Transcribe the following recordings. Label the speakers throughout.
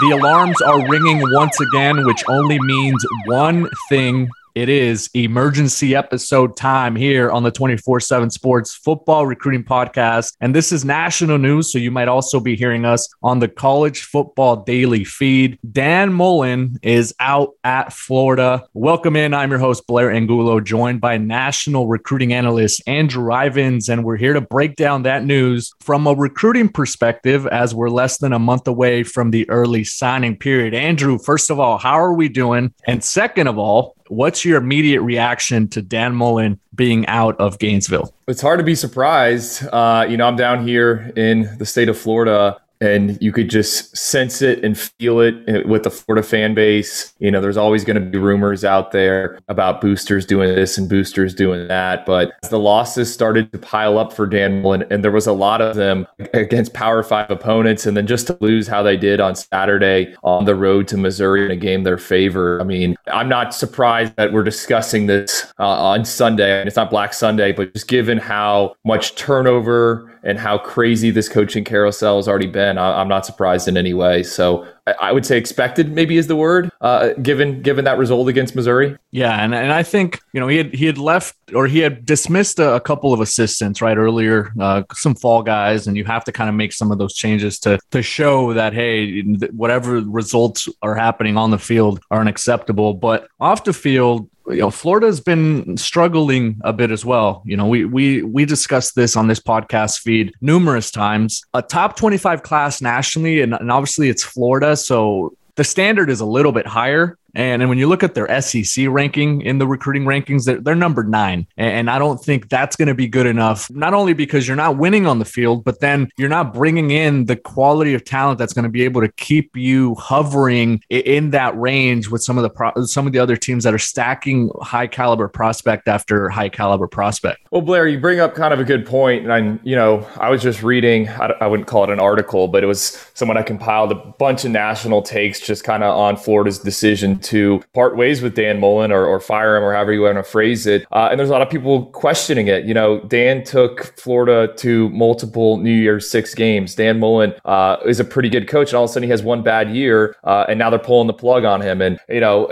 Speaker 1: The alarms are ringing once again, which only means one thing it is emergency episode time here on the 24 7 Sports Football Recruiting Podcast. And this is national news. So you might also be hearing us on the College Football Daily feed. Dan Mullen is out at Florida. Welcome in. I'm your host, Blair Angulo, joined by national recruiting analyst Andrew Ivins. And we're here to break down that news from a recruiting perspective as we're less than a month away from the early signing period. Andrew, first of all, how are we doing? And second of all, What's your immediate reaction to Dan Mullen being out of Gainesville?
Speaker 2: It's hard to be surprised. Uh, you know, I'm down here in the state of Florida and you could just sense it and feel it eh, with the Florida fan base. You know, there's always going to be rumors out there about boosters doing this and boosters doing that. But as the losses started to pile up for Dan Mullen, and there was a lot of them against Power Five opponents, and then just to lose how they did on Saturday on the road to Missouri in a game their favor. I mean, I'm not surprised that we're discussing this uh, on Sunday. It's not Black Sunday, but just given how much turnover and how crazy this coaching carousel has already been, I, am not surprised in any way. So I, I would say expected maybe is the word, uh, given given that result against Missouri.
Speaker 1: Yeah, and, and I think you know he had he had left or he had dismissed a, a couple of assistants right earlier, uh, some fall guys, and you have to kind of make some of those changes to to show that hey, whatever results are happening on the field are unacceptable. But off the field, you know Florida's been struggling a bit as well. You know, we we we discussed this on this podcast feed numerous times. A top 25 class nationally and, and obviously it's Florida, so the standard is a little bit higher and, and when you look at their SEC ranking in the recruiting rankings, they're, they're number nine. And I don't think that's going to be good enough, not only because you're not winning on the field, but then you're not bringing in the quality of talent that's going to be able to keep you hovering in that range with some of the pro- some of the other teams that are stacking high caliber prospect after high caliber prospect.
Speaker 2: Well, Blair, you bring up kind of a good point, and I, you know, I was just reading. I, I wouldn't call it an article, but it was someone I compiled a bunch of national takes just kind of on Florida's decision to part ways with Dan Mullen or, or fire him or however you want to phrase it. Uh, and there's a lot of people questioning it. You know, Dan took Florida to multiple New Year's Six games. Dan Mullen uh, is a pretty good coach, and all of a sudden he has one bad year, uh, and now they're pulling the plug on him. And you know,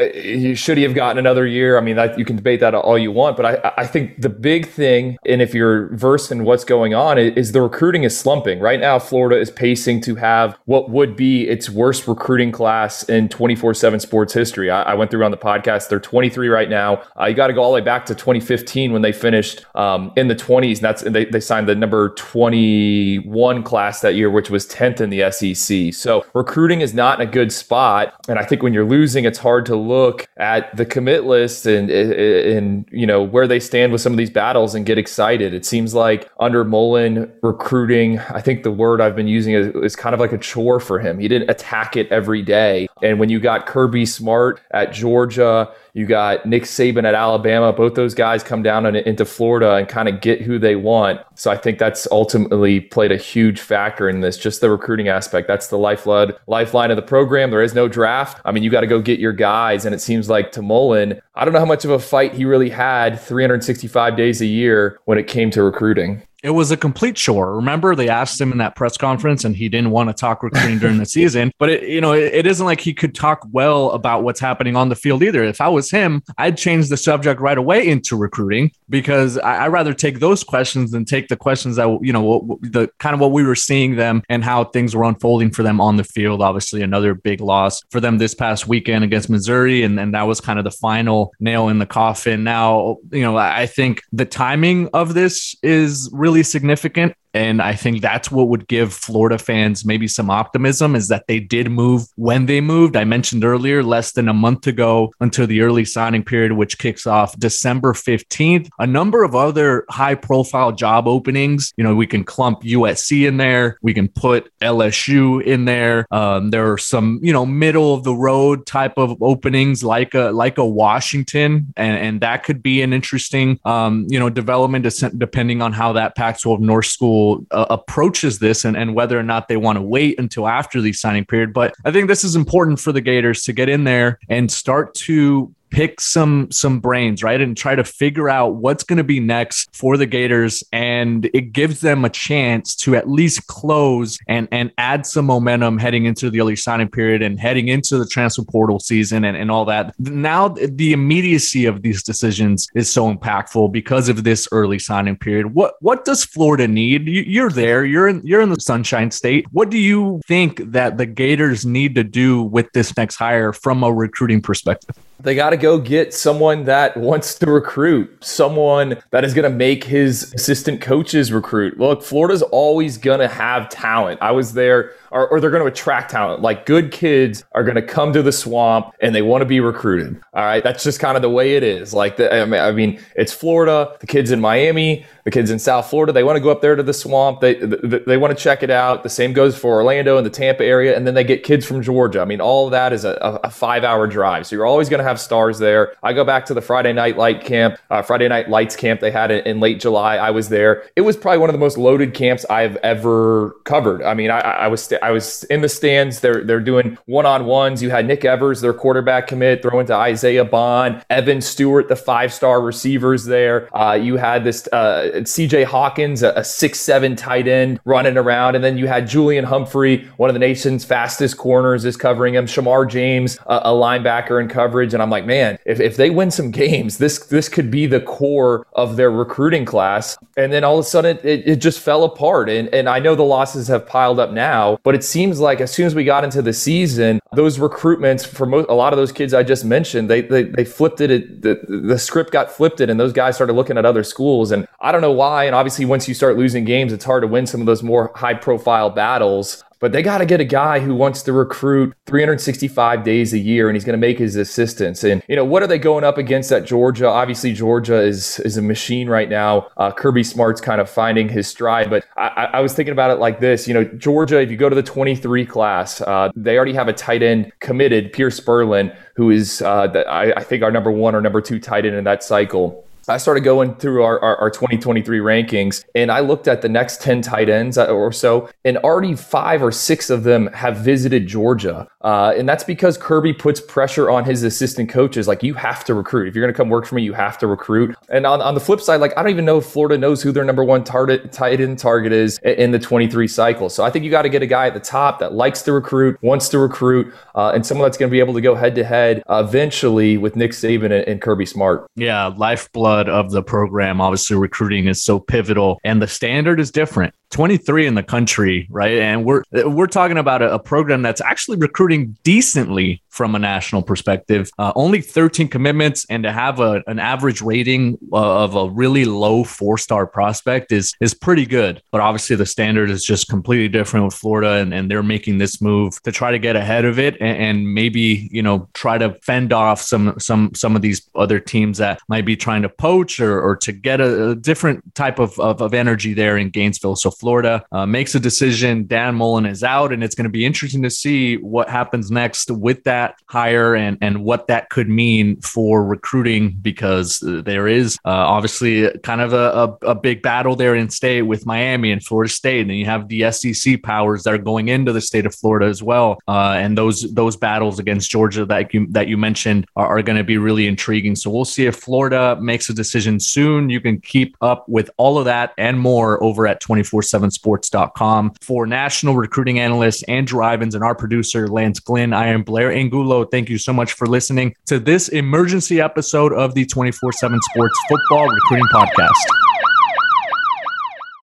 Speaker 2: should he have gotten another year? I mean, that, you can debate that all you want, but I, I think the big thing, and if you're versed in what's going on, is the recruiting is slumping right now. Florida is pacing to have what would be its worst recruiting class in 24/7 sports history. I, I, went through on the podcast. They're 23 right now. Uh, you got to go all the way back to 2015 when they finished um, in the 20s. And that's and they, they signed the number 21 class that year, which was 10th in the SEC. So recruiting is not in a good spot. And I think when you're losing, it's hard to look at the commit list and and you know where they stand with some of these battles and get excited. It seems like under Mullen recruiting, I think the word I've been using is, is kind of like a chore for him. He didn't attack it every day. And when you got Kirby Smart at Georgia. You got Nick Saban at Alabama. Both those guys come down and, into Florida and kind of get who they want. So I think that's ultimately played a huge factor in this, just the recruiting aspect. That's the lifeline, lifeline of the program. There is no draft. I mean, you got to go get your guys. And it seems like to Mullen, I don't know how much of a fight he really had 365 days a year when it came to recruiting.
Speaker 1: It was a complete chore. Remember, they asked him in that press conference, and he didn't want to talk recruiting during the season. But it, you know, it, it isn't like he could talk well about what's happening on the field either. If I was him, I'd change the subject right away into recruiting because I, would rather take those questions than take the questions that you know the kind of what we were seeing them and how things were unfolding for them on the field. Obviously, another big loss for them this past weekend against Missouri, and, and that was kind of the final nail in the coffin. Now, you know, I think the timing of this is really really significant and I think that's what would give Florida fans maybe some optimism is that they did move when they moved. I mentioned earlier, less than a month ago until the early signing period, which kicks off December 15th. A number of other high profile job openings. You know, we can clump USC in there, we can put LSU in there. Um, there are some, you know, middle of the road type of openings like a like a Washington, and, and that could be an interesting, um, you know, development depending on how that Pac 12 North school uh, approaches this and, and whether or not they want to wait until after the signing period. But I think this is important for the Gators to get in there and start to pick some some brains, right? And try to figure out what's going to be next for the Gators. And it gives them a chance to at least close and, and add some momentum heading into the early signing period and heading into the transfer portal season and, and all that. Now, the immediacy of these decisions is so impactful because of this early signing period. What what does Florida need? You, are there. You're in you're in the Sunshine State. What do you think that the Gators need to do with this next hire from a recruiting perspective?
Speaker 2: They got to go get someone that wants to recruit, someone that is going to make his assistant coaches recruit. Look, Florida's always going to have talent. I was there or, or they're going to attract talent. Like good kids are going to come to the swamp and they want to be recruited. All right. That's just kind of the way it is. Like, the, I mean, it's Florida, the kids in Miami, the kids in South Florida, they want to go up there to the swamp. They, they, they want to check it out. The same goes for Orlando and the Tampa area. And then they get kids from Georgia. I mean, all of that is a, a five hour drive. So you're always going to have stars there. I go back to the Friday night light camp, uh, Friday night lights camp they had in, in late July. I was there. It was probably one of the most loaded camps I've ever covered. I mean, I, I was, st- I was in the stands. They're they're doing one on ones. You had Nick Evers, their quarterback commit, throwing to Isaiah Bond, Evan Stewart, the five star receivers there. Uh, you had this uh, C.J. Hawkins, a, six seven tight end running around, and then you had Julian Humphrey, one of the nation's fastest corners, is covering him. Shemar James, a, a linebacker in coverage, and I'm like, man, if, if they win some games, this this could be the core of their recruiting class. And then all of a sudden, it, it just fell apart. And and I know the losses have piled up now, but it seems like as soon as we got into the season, those recruitments for most, a lot of those kids I just mentioned, they they, they flipped it. The, the script got flipped it, and those guys started looking at other schools. And I don't know why. And obviously, once you start losing games, it's hard to win some of those more high profile battles but they got to get a guy who wants to recruit 365 days a year and he's going to make his assistants. And, you know, what are they going up against at Georgia? Obviously, Georgia is, is a machine right now. Uh, Kirby Smart's kind of finding his stride, but I, I, was thinking about it like this. You know, Georgia, if you go to the 23 class, uh, they already have a tight end committed, Pearce Spurlin, who is, uh, the, I, I think, our number one or number two tight end in that cycle. I started going through our, our, our, 2023 rankings and I looked at the next 10 tight ends uh, or so, and already five or six of them have visited Georgia. Uh, and that's because Kirby puts pressure on his assistant coaches. Like, you have to recruit. If you're going to come work for me, you have to recruit. And on, on the flip side, like, I don't even know if Florida knows who their number one target, tight end target is in the 23 cycle. So I think you got to get a guy at the top that likes to recruit, wants to recruit, uh, and someone that's going to be able to go head to head eventually with Nick Saban and, and Kirby Smart.
Speaker 1: Yeah, lifeblood of the program. Obviously, recruiting is so pivotal, and the standard is different. 23 in the country, right? And we're we're talking about a, a program that's actually recruiting decently from a national perspective. Uh, only 13 commitments, and to have a, an average rating uh, of a really low four star prospect is is pretty good. But obviously, the standard is just completely different with Florida, and, and they're making this move to try to get ahead of it and, and maybe you know try to fend off some some some of these other teams that might be trying to poach or, or to get a, a different type of, of, of energy there in Gainesville. So Florida uh, makes a decision. Dan Mullen is out, and it's going to be interesting to see what happens next with that hire and and what that could mean for recruiting because uh, there is uh, obviously kind of a, a, a, big battle there in state with Miami and Florida State, and then you have the SEC powers that are going into the state of Florida as well, uh, and those those battles against Georgia that you that you mentioned are, are going to be really intriguing. So we'll see if Florida makes a decision soon. You can keep up with all of that and more over at twenty four 247sports.com. For national recruiting analyst Andrew Ivins and our producer Lance Glynn, I am Blair Angulo. Thank you so much for listening to this emergency episode of the 24 7 Sports Football Recruiting Podcast.